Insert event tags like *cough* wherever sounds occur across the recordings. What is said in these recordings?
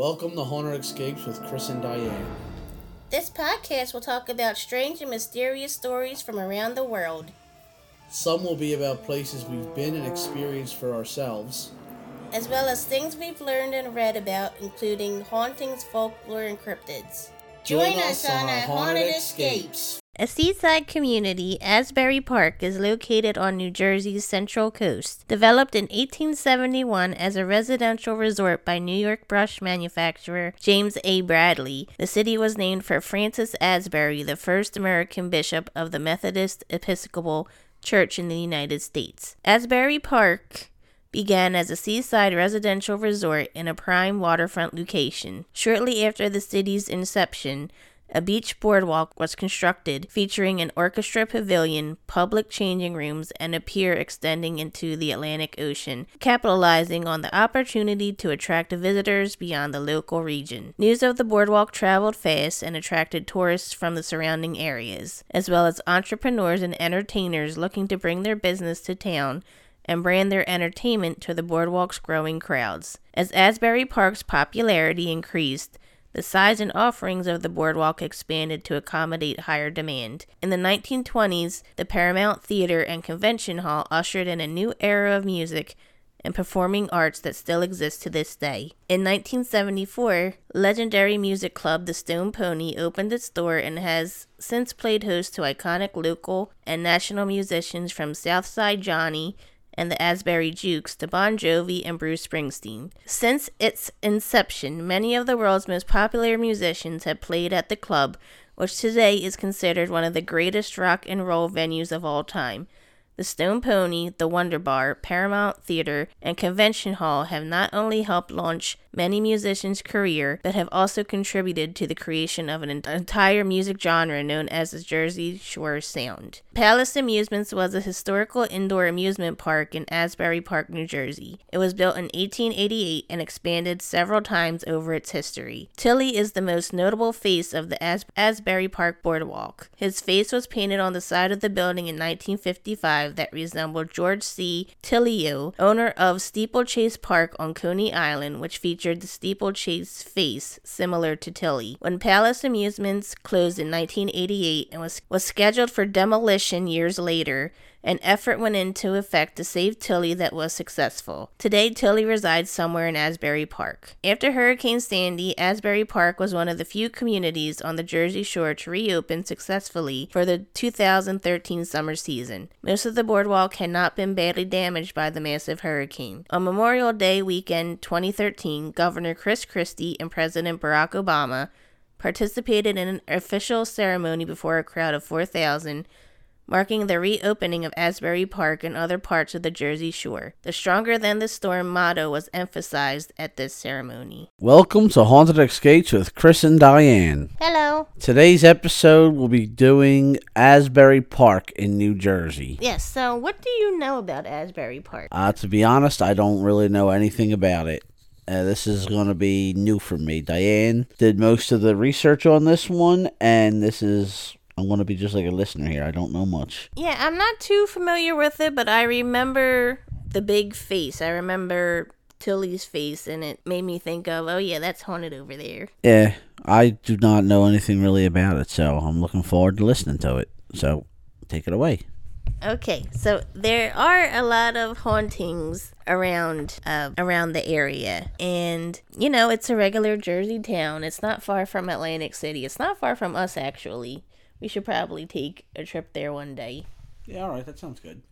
Welcome to Haunted Escapes with Chris and Diane. This podcast will talk about strange and mysterious stories from around the world, Some will be about places we've been and experienced for ourselves. as well as things we've learned and read about, including hauntings, folklore, and cryptids. A seaside community, Asbury Park is located on New Jersey's central coast. Developed in 1871 as a residential resort by New York brush manufacturer James A. Bradley, the city was named for Francis Asbury, the first American bishop of the Methodist Episcopal Church in the United States. Asbury Park began as a seaside residential resort in a prime waterfront location. Shortly after the city's inception, a beach boardwalk was constructed featuring an orchestra pavilion, public changing rooms, and a pier extending into the Atlantic Ocean, capitalizing on the opportunity to attract visitors beyond the local region. News of the boardwalk traveled fast and attracted tourists from the surrounding areas, as well as entrepreneurs and entertainers looking to bring their business to town and brand their entertainment to the boardwalk's growing crowds. As Asbury Park's popularity increased, the size and offerings of the boardwalk expanded to accommodate higher demand. In the 1920s, the Paramount Theater and Convention Hall ushered in a new era of music and performing arts that still exists to this day. In 1974, legendary music club The Stone Pony opened its door and has since played host to iconic local and national musicians from Southside Johnny and the Asbury Jukes to Bon Jovi and Bruce Springsteen. Since its inception, many of the world's most popular musicians have played at the club, which today is considered one of the greatest rock and roll venues of all time. The Stone Pony, the Wonder Bar, Paramount Theater, and Convention Hall have not only helped launch many musicians' career, but have also contributed to the creation of an entire music genre known as the Jersey Shore Sound. Palace Amusements was a historical indoor amusement park in Asbury Park, New Jersey. It was built in 1888 and expanded several times over its history. Tilly is the most notable face of the As- Asbury Park Boardwalk. His face was painted on the side of the building in 1955 that resembled George C. Tilyou, owner of Steeplechase Park on Coney Island, which featured the steeplechase face similar to Tilly. When Palace Amusements closed in 1988 and was, was scheduled for demolition years later, an effort went into effect to save Tilly that was successful. Today, Tilly resides somewhere in Asbury Park. After Hurricane Sandy, Asbury Park was one of the few communities on the Jersey Shore to reopen successfully for the 2013 summer season. Most of the boardwalk had not been badly damaged by the massive hurricane. On Memorial Day weekend 2013, Governor Chris Christie and President Barack Obama participated in an official ceremony before a crowd of 4,000 marking the reopening of Asbury Park and other parts of the Jersey Shore. The stronger than the storm motto was emphasized at this ceremony. Welcome to Haunted Escapes with Chris and Diane. Hello. Today's episode will be doing Asbury Park in New Jersey. Yes, so what do you know about Asbury Park? Uh, to be honest, I don't really know anything about it. Uh, this is going to be new for me. Diane did most of the research on this one, and this is I'm to be just like a listener here. I don't know much. Yeah, I'm not too familiar with it, but I remember the big face. I remember Tilly's face, and it made me think of, oh, yeah, that's haunted over there. Yeah, I do not know anything really about it, so I'm looking forward to listening to it. So take it away. Okay, so there are a lot of hauntings around uh, around the area, and you know it's a regular Jersey town. It's not far from Atlantic City. It's not far from us, actually. We should probably take a trip there one day. Yeah, all right, that sounds good.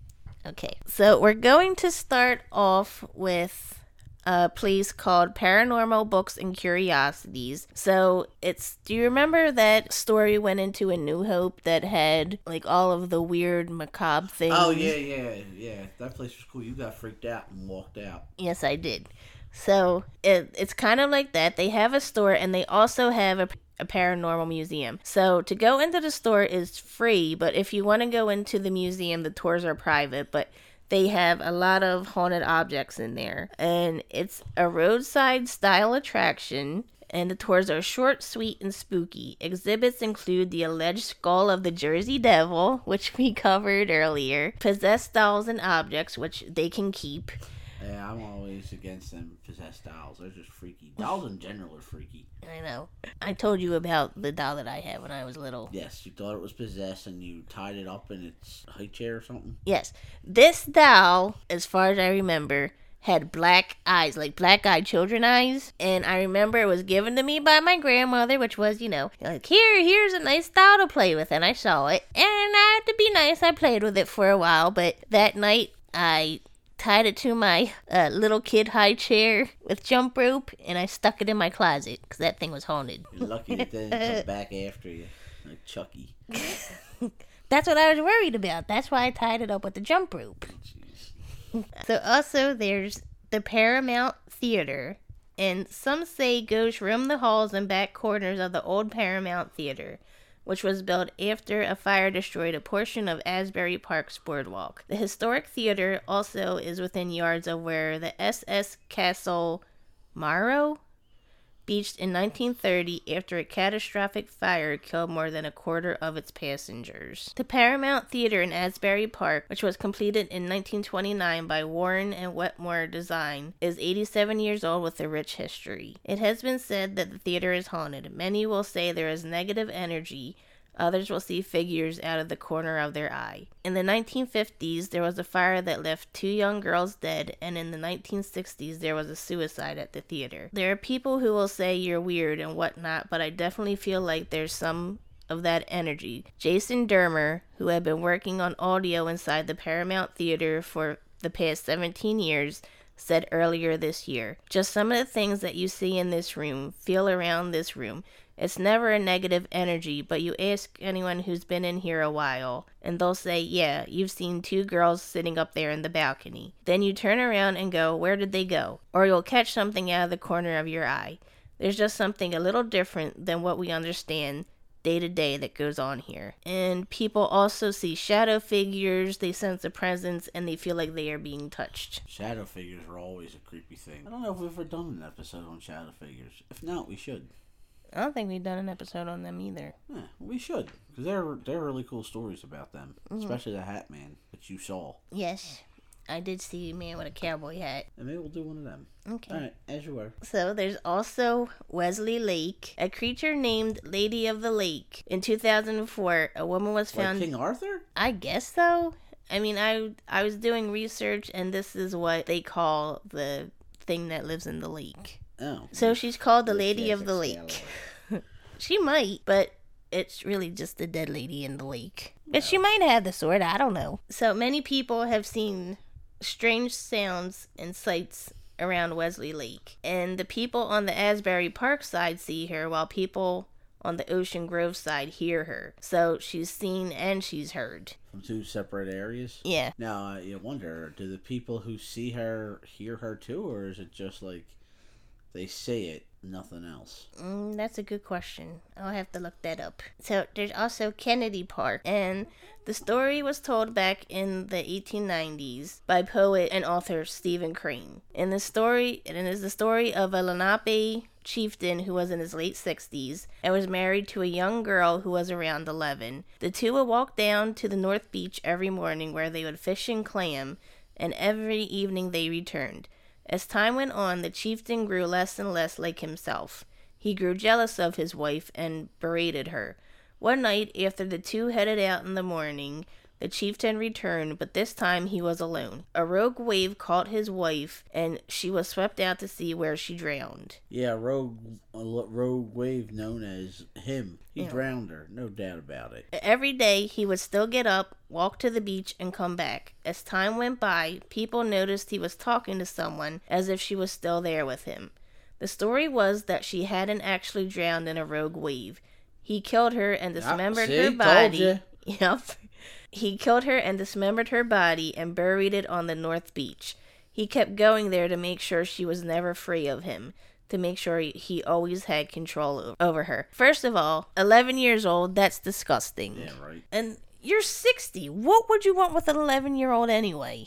Okay, so we're going to start off with a place called Paranormal Books and Curiosities. So it's do you remember that story went into a New Hope that had like all of the weird macabre things? Oh yeah, yeah, yeah. That place was cool. You got freaked out and walked out. Yes, I did. So it, it's kind of like that. They have a store and they also have a, a paranormal museum. So to go into the store is free, but if you want to go into the museum, the tours are private. But they have a lot of haunted objects in there. And it's a roadside style attraction. And the tours are short, sweet, and spooky. Exhibits include the alleged skull of the Jersey Devil, which we *laughs* covered earlier, possessed dolls and objects, which they can keep, Yeah, I'm always against them possessed dolls. They're just freaky. Dolls in general are freaky. I know. I told you about the doll that I had when I was little. Yes, you thought it was possessed and you tied it up in its high chair or something. Yes. This doll, as far as I remember, had black eyes, like black eyed children eyes. And I remember it was given to me by my grandmother, which was, you know, like, here, here's a nice doll to play with. And I saw it. And I, had to be nice, I played with it for a while. But that night, I tied it to my uh, little kid high chair with jump rope and I stuck it in my closet because that thing was haunted. You're lucky it didn't come back after you, like Chucky. *laughs* That's what I was worried about. That's why I tied it up with the jump rope. Jeez. *laughs* So also there's the Paramount Theater, and some say ghosts roam the halls and back corners of the old Paramount Theater, which was built after a fire destroyed a portion of Asbury Park's boardwalk. The historic theater also is within yards of where the SS Castle Morro beached in 1930 after a catastrophic fire killed more than a quarter of its passengers. The Paramount Theater in Asbury Park, which was completed in 1929 by Warren and Wetmore Design, is 87 years old with a rich history. It has been said that the theater is haunted. Many will say there is negative energy Others will see figures out of the corner of their eye. In the 1950s, there was a fire that left two young girls dead, and in the 1960s, there was a suicide at the theater. There are people who will say you're weird and whatnot, but I definitely feel like there's some of that energy. Jason Dermer, who had been working on audio inside the Paramount Theater for the past 17 years, said earlier this year. Just some of the things that you see in this room, feel around this room. It's never a negative energy, but you ask anyone who's been in here a while, and they'll say, Yeah, you've seen two girls sitting up there in the balcony. Then you turn around and go, Where did they go? Or you'll catch something out of the corner of your eye. There's just something a little different than what we understand day to day that goes on here. And people also see shadow figures, they sense a presence, and they feel like they are being touched. Shadow figures are always a creepy thing. I don't know if we've ever done an episode on shadow figures. If not, we should. I don't think we've done an episode on them either. Yeah, we should because they're they're really cool stories about them, mm-hmm. especially the Hat Man that you saw. Yes, I did see a man with a cowboy hat. And maybe we'll do one of them. Okay. All right, as you were. So there's also Wesley Lake, a creature named Lady of the Lake. In 2004, a woman was Like found. King Arthur? I guess so. I mean, I I was doing research, and this is what they call the thing that lives in the lake. Oh. So she's called the Lady of the Lake. *laughs* She might, but it's really just the dead lady in the lake. But she might have the sword, I don't know. So many people have seen strange sounds and sights around Wesley Lake. And the people on the Asbury Park side see her while people on the Ocean Grove side hear her. So she's seen and she's heard. From two separate areas? Yeah. Now, you wonder, do the people who see her hear her too, or is it just like they say it, nothing else? Mm, that's a good question. I'll have to look that up. So there's also Kennedy Park, and the story was told back in the 1890s by poet and author Stephen Crane. In the story, and it is the story of a Lenape chieftain who was in his late 60s and was married to a young girl who was around 11. The two would walk down to the North Beach every morning where they would fish and clam, and every evening they returned. As time went on, the chieftain grew less and less like himself. He grew jealous of his wife and berated her. One night, after the two headed out in the morning, the chieftain returned, but this time he was alone. A rogue wave caught his wife, and she was swept out to sea where she drowned. Yeah, rogue, a rogue wave known as him. He Yeah. drowned her, no doubt about it. Every day he would still get up, walk to the beach, and come back. As time went by, people noticed he was talking to someone as if she was still there with him. The story was that she hadn't actually drowned in a rogue wave. He killed her and ah, dismembered see? her body. Yep. *laughs* He killed her and dismembered her body and buried it on the North Beach. He kept going there to make sure she was never free of him, to make sure he always had control over her. First of all, 11 years old, that's disgusting. Yeah, right. And you're 60. What would you want with an 11 year old anyway?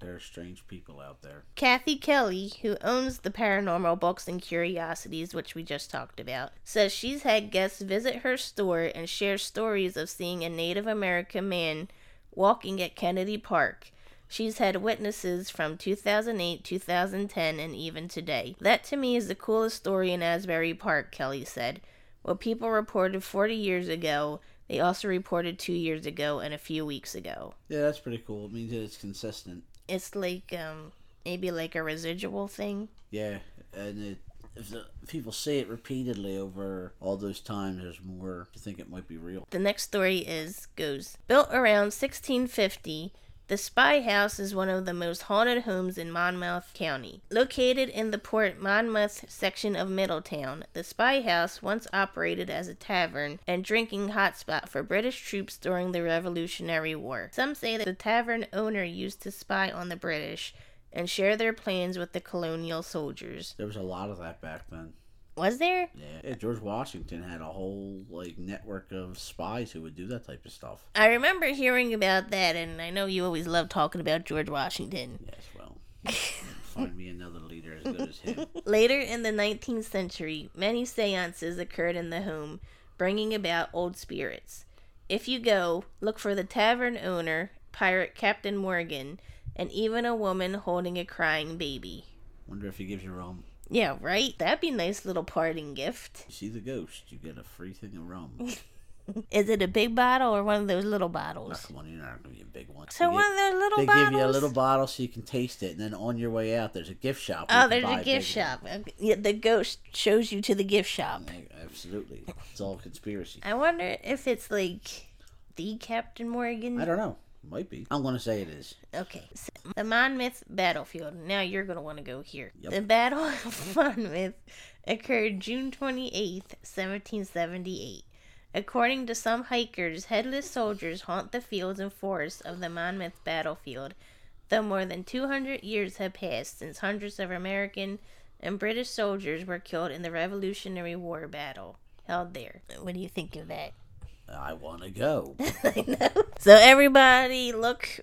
There are strange people out there. Kathy Kelly, who owns the Paranormal Books and Curiosities, which we just talked about, says she's had guests visit her store and share stories of seeing a Native American man walking at Kennedy Park. She's had witnesses from 2008, 2010, and even today. That to me is the coolest story in Asbury Park, Kelly said. What people reported 40 years ago, they also reported two years ago and a few weeks ago. Yeah, that's pretty cool. It means that it's consistent. It's like um, maybe like a residual thing. Yeah, and it, if the people say it repeatedly over all those times, there's more to think it might be real. The next story is goes built around 1650. The Spy House is one of the most haunted homes in Monmouth County. Located in the Port Monmouth section of Middletown, the Spy House once operated as a tavern and drinking hotspot for British troops during the Revolutionary War. Some say that the tavern owner used to spy on the British and share their plans with the colonial soldiers. There was a lot of that back then. Was there? Yeah, George Washington had a whole like network of spies who would do that type of stuff. I remember hearing about that, and I know you always love talking about George Washington. Yes, well, find me another leader as good as him. *laughs* Later in the 19th century, many seances occurred in the home, bringing about old spirits. If you go, look for the tavern owner, pirate Captain Morgan, and even a woman holding a crying baby. Wonder if he gives you rum. Yeah, right? That'd be a nice little parting gift. You see the ghost, you get a free thing of rum. *laughs* Is it a big bottle or one of those little bottles? come on, you're not gonna be a big one. So They one gi- of those little they bottles? give you a little bottle so you can taste it, and then on your way out, there's a gift shop. Oh, there's a gift shop. Okay, Yeah, the ghost shows you to the gift shop. Yeah, Absolutely, it's all conspiracy. I wonder if it's like the Captain Morgan. I don't know. Might be. I'm gonna say it is. Okay, so the Monmouth battlefield. Now you're gonna want to go here. Yep. The Battle of *laughs* Monmouth occurred June 28th, 1778. According to some hikers, headless soldiers haunt the fields and forests of the Monmouth battlefield, though more than 200 years have passed since hundreds of American and British soldiers were killed in the Revolutionary War battle held there. What do you think of that? I want to go. *laughs* I know. So everybody look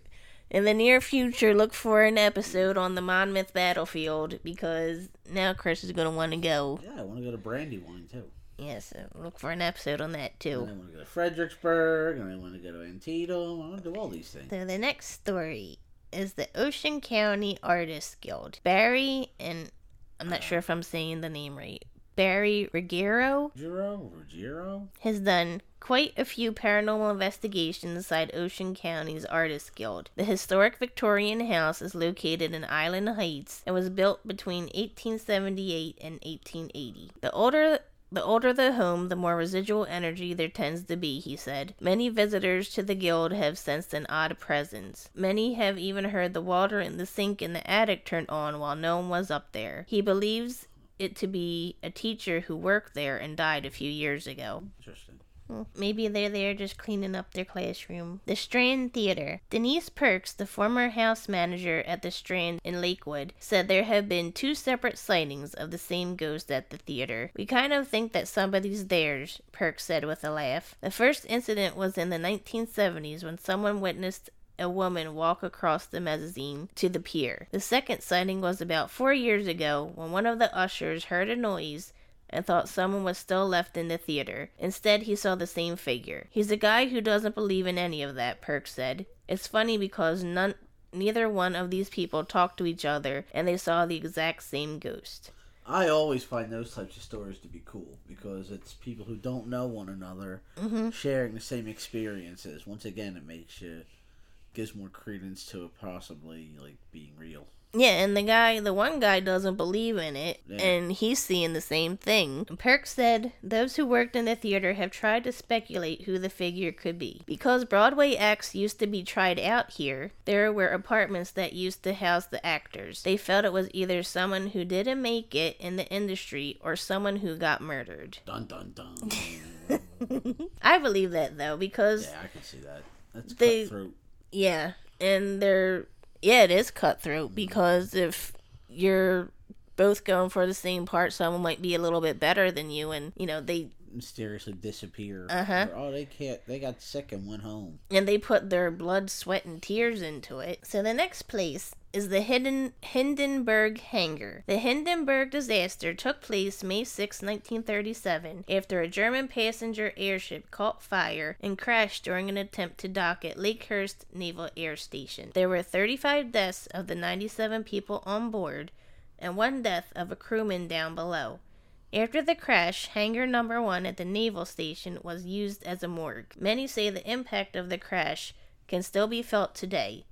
in the near future look for an episode on the Monmouth battlefield because now Chris is gonna want to go. Yeah, I want to go to Brandywine too. Yes, so look for an episode on that And too. I want to go to Fredericksburg, and I want to go to Antietam. I want to do all these things. So the next story is the Ocean County Artists Guild. Barry and I'm not sure if I'm saying the name right. Barry Ruggiero Ruggiero, Ruggiero. has done quite a few paranormal investigations inside Ocean County's Artists Guild. The historic Victorian house is located in Island Heights and was built between 1878 and 1880. The older the older the home, the more residual energy there tends to be, he said. Many visitors to the guild have sensed an odd presence. Many have even heard the water in the sink in the attic turn on while no one was up there. He believes it to be a teacher who worked there and died a few years ago. Interesting. Maybe they're there just cleaning up their classroom. The Strand Theater. Denise Perks, the former house manager at the Strand in Lakewood, said there have been two separate sightings of the same ghost at the theater. We kind of think that somebody's theirs, Perks said with a laugh. The first incident was in the 1970s when someone witnessed a woman walk across the mezzanine to the pier. The second sighting was about four years ago when one of the ushers heard a noise and thought someone was still left in the theater. Instead, he saw the same figure. He's a guy who doesn't believe in any of that, Perk said. It's funny because none neither one of these people talked to each other and they saw the exact same ghost. I always find those types of stories to be cool because it's people who don't know one another Mm-hmm. sharing the same experiences. Once again, it makes you gives more credence to it possibly like being real. Yeah, and the guy, the one guy doesn't believe in it, Yeah. and he's seeing the same thing. Perk said, Those who worked in the theater have tried to speculate who the figure could be. Because Broadway acts used to be tried out here, there were apartments that used to house the actors. They felt it was either someone who didn't make it in the industry or someone who got murdered. Dun dun dun. *laughs* I believe that though, because yeah, I can see that. That's They- cutthroat. Yeah, and they're yeah, it is cutthroat because if you're both going for the same part, someone might be a little bit better than you, and you know they mysteriously disappear. Uh-huh. Oh, they can't. They got sick and went home. and they put their blood, sweat, and tears into it. So the next place is the Hinden- Hindenburg Hangar. The Hindenburg disaster took place May 6, 1937, after a German passenger airship caught fire and crashed during an attempt to dock at Lakehurst Naval Air Station. There were 35 deaths of the 97 people on board and one death of a crewman down below. After the crash, hangar number one at the naval station was used as a morgue. Many say the impact of the crash can still be felt today.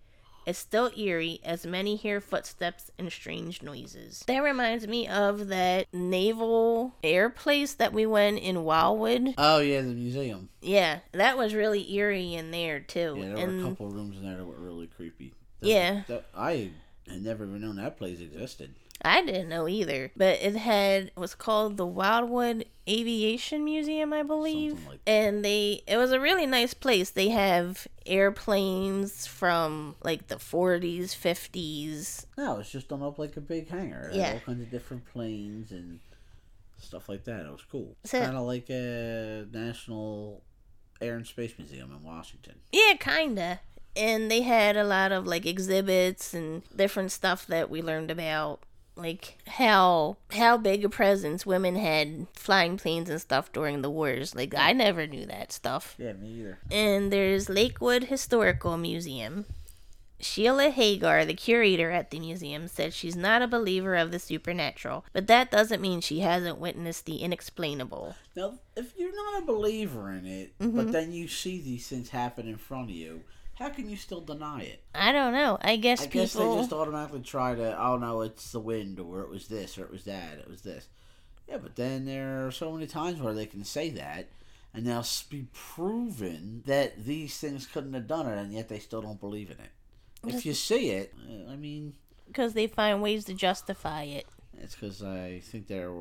It's still eerie as many hear footsteps and strange noises. That reminds me of that naval air place that we went in Wildwood. Oh yeah, the museum. Yeah, that was really eerie in there too. Yeah, there and were a couple rooms in there that were really creepy. Yeah. That- I had never even known that place existed. I didn't know either, but it had it was called the Wildwood Aviation Museum, I believe. Like and they it was a really nice place. They have airplanes from like the 40s, 50s. No, it's just done up like a big hangar. Yeah. all kinds of different planes and stuff like that. It was cool. So- kind of like a National Air and Space Museum in Washington. Yeah, kinda. And they had a lot of like exhibits and different stuff that we learned about like how how big a presence women had flying planes and stuff during the wars. Like I never knew that stuff. Yeah, me either. And there's Lakewood Historical Museum. Sheila Hagar, the curator at the museum, said she's not a believer of the supernatural, but that doesn't mean she hasn't witnessed the inexplainable. Now, if you're not a believer in it, Mm-hmm. but then you see these things happen in front of you, how can you still deny it? I don't know. I guess I people. guess they just automatically try to, oh no, it's the wind, or it was this, or it was that, it was this. Yeah, but then there are so many times where they can say that, and they'll be proven that these things couldn't have done it, and yet they still don't believe in it. If you see it, I mean, because they find ways to justify it. it's because I think they're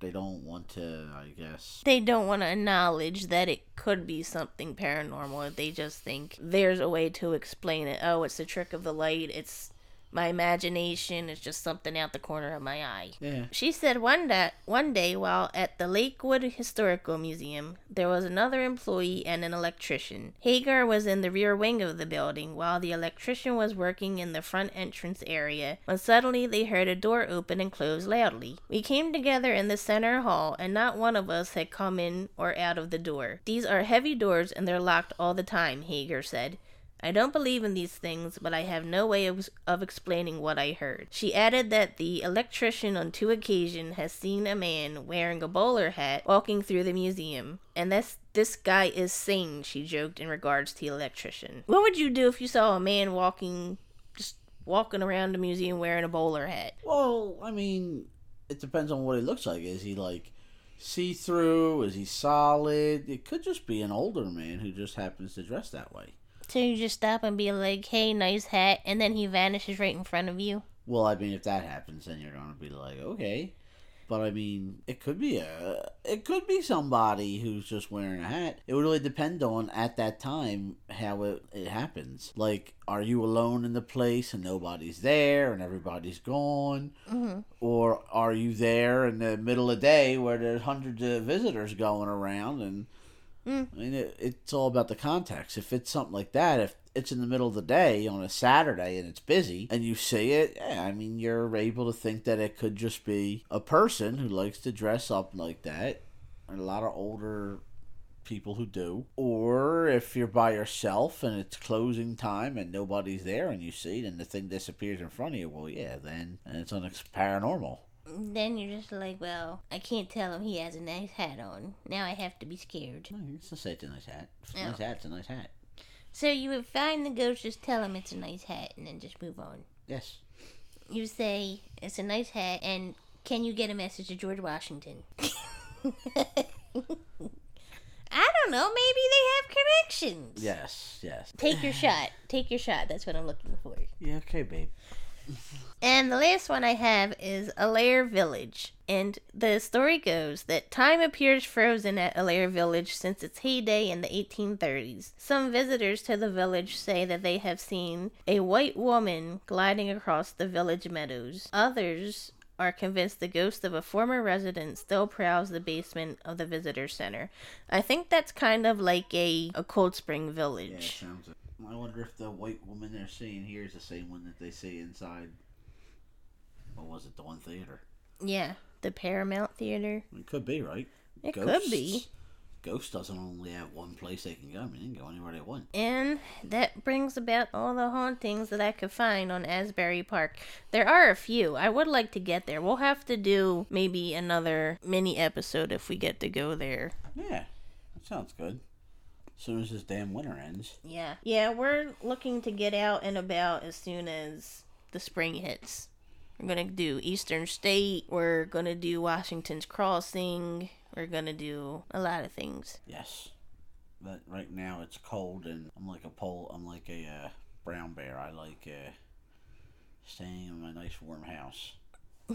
they don't want to, I guess. They don't want to acknowledge that it could be something paranormal. They just think there's a way to explain it. Oh, it's the trick of the light. It's my imagination. is just something out the corner of my eye. Yeah. She said one day, one day while at the Lakewood Historical Museum, there was another employee and an electrician. Hagar was in the rear wing of the building while the electrician was working in the front entrance area when suddenly they heard a door open and close loudly. We came together in the center hall and not one of us had come in or out of the door. These are heavy doors and they're locked all the time, Hagar said. I don't believe in these things, but I have no way of, of explaining what I heard. She added that the electrician on two occasions has seen a man wearing a bowler hat walking through the museum. And this, this guy is sane, she joked in regards to the electrician. What would you do if you saw a man walking, just walking around the museum wearing a bowler hat? Well, I mean, it depends on what he looks like. Is he like see through? Is he solid? It could just be an older man who just happens to dress that way. So you just stop and be like, hey, nice hat, and then he vanishes right in front of you? Well, I mean, if that happens, then you're gonna be like, okay. But I mean, it could be a, it could be somebody who's just wearing a hat. It would really depend on at that time how it, it happens. Like, are you alone in the place and nobody's there and everybody's gone, Mm-hmm. or are you there in the middle of the day where there's hundreds of visitors going around and Mm. I mean, it, it's all about the context. If it's something like that, if it's in the middle of the day on a Saturday and it's busy and you see it, yeah, I mean, you're able to think that it could just be a person who likes to dress up like that. And a lot of older people who do. Or if you're by yourself and it's closing time and nobody's there and you see it and the thing disappears in front of you, well, yeah, then and it's unex- paranormal. Then you're just like, well, I can't tell him he has a nice hat on. Now I have to be scared. No, you can say it's a nice hat. If it's a Yeah. nice hat, it's a nice hat. So you would find the ghost, just tell him it's a nice hat, and then just move on. Yes. You say it's a nice hat, and can you get a message to George Washington? *laughs* I don't know. Maybe they have connections. Yes, yes. Take your *laughs* shot. Take your shot. That's what I'm looking for. Yeah, okay, babe. And the last one I have is Allaire Village. And the story goes that time appears frozen at Allaire Village since its heyday in the 1830s. Some visitors to the village say that they have seen a white woman gliding across the village meadows. Others are convinced the ghost of a former resident still prowls the basement of the visitor center. I think that's kind of like a, a Cold Spring Yeah, village. sounds. I wonder if the white woman they're seeing here is the same one that they see inside. What was it? The one theater. Yeah, the Paramount Theater. It could be right. It could be. Ghost doesn't only have one place they can go. I mean, they can go anywhere they want. And that brings about all the hauntings that I could find on Asbury Park. There are a few. I would like to get there. We'll have to do maybe another mini episode if we get to go there. Yeah, that sounds good. As soon as this damn winter ends. Yeah. Yeah, we're looking to get out and about as soon as the spring hits. We're going to do Eastern State. We're going to do Washington's Crossing. We're going to do a lot of things. Yes. But right now it's cold and I'm like a pole. I'm like a uh, brown bear. I like uh, staying in my nice warm house. *laughs*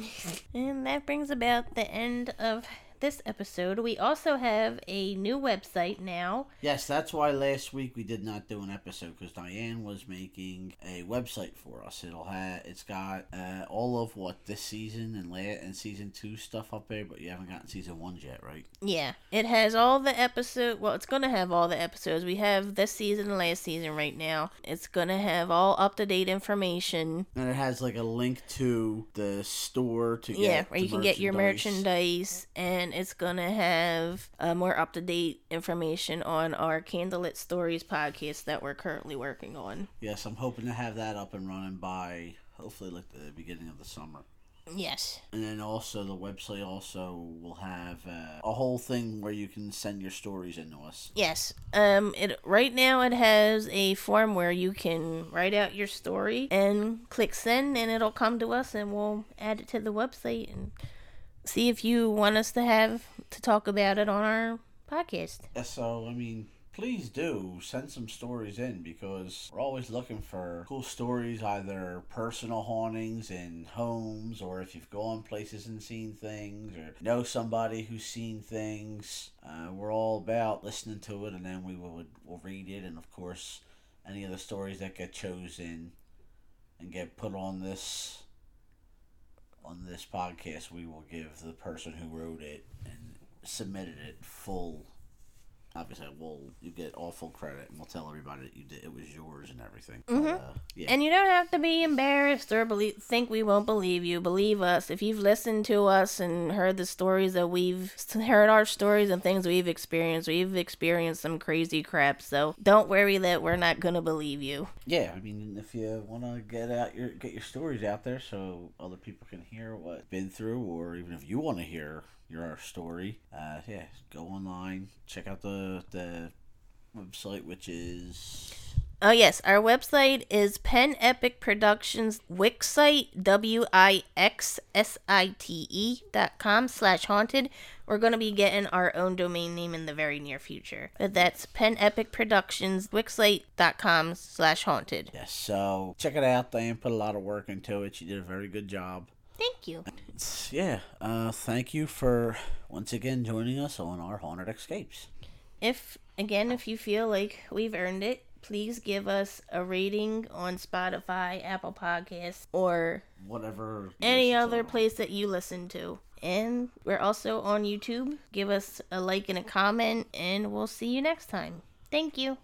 And that brings about the end of this episode. We also have a new website now. Yes, that's why last week we did not do an episode because Diane was making a website for us. It'll have it's got uh, all of what this season and la- and season two stuff up there, but you haven't gotten season ones yet, right? Yeah, it has all the episode. Well, it's gonna have all the episodes. We have this season and last season right now. It's gonna have all up to date information. And it has like a link to the store to get yeah, where you can get your merchandise. merchandise, and it's gonna have uh, more up to date information on our Candlelit Stories podcast that we're currently working on. Yes, I'm hoping to have that up and running by hopefully like the beginning of the summer. Yes. And then also the website also will have uh, a whole thing where you can send your stories into us. Yes. Um. It right now it has a form where you can write out your story and click send, and it'll come to us, and we'll add it to the website and see if you want us to have to talk about it on our podcast. So I mean, please do send some stories in because we're always looking for cool stories, either personal hauntings in homes, or if you've gone places and seen things, or know somebody who's seen things. Uh, we're all about listening to it, and then we will will read it, and of course, any of the stories that get chosen and get put on this on this podcast, we will give the person who wrote it and submitted it full. Obviously, we'll you get all full credit, and we'll tell everybody that you did it was yours and everything. But, uh, yeah, And you don't have to be embarrassed or believe, think we won't believe you. Believe us. If you've listened to us and heard the stories that we've heard our stories and things we've experienced, we've experienced some crazy crap. So don't worry that we're not gonna believe you. yeah. I mean, if you want to get out your get your stories out there so other people can hear what you've been through, or even if you want to hear your story, uh, yeah, go online, check out the the website, which is Oh yes, our website is Pen Epic Productions Wixsite W I X S I T E dot com slash haunted. We're gonna be getting our own domain name in the very near future. But that's Pen Epic Productions Wixsite dot com slash haunted. yes. So check it out. Diane put a lot of work into it. She did a very good job. Thank you. It's- yeah. Uh, thank you for once again joining us on our haunted escapes. If again, if you feel like we've earned it, please give us a rating on Spotify, Apple Podcasts, or Whatever. any listen to. other place that you listen to. And we're also on YouTube. Give us a like and a comment, and we'll see you next time. Thank you.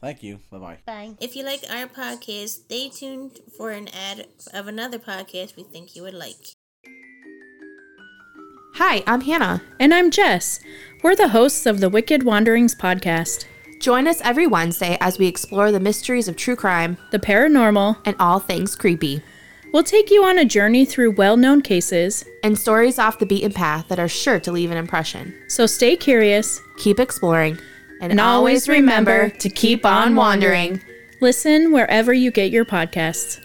Thank you. Bye bye. Bye. If you like our podcast, stay tuned for an ad of another podcast we think you would like. Hi, I'm Hannah. And I'm Jess. We're the hosts of the Wicked Wanderings podcast, Join us every Wednesday as we explore the mysteries of true crime the paranormal. and all things creepy, We'll take you on a journey through well known cases, and stories off the beaten path that are sure to leave an impression. so stay curious Keep exploring, and, and always remember to keep on wandering. wandering. Listen wherever you get your podcasts.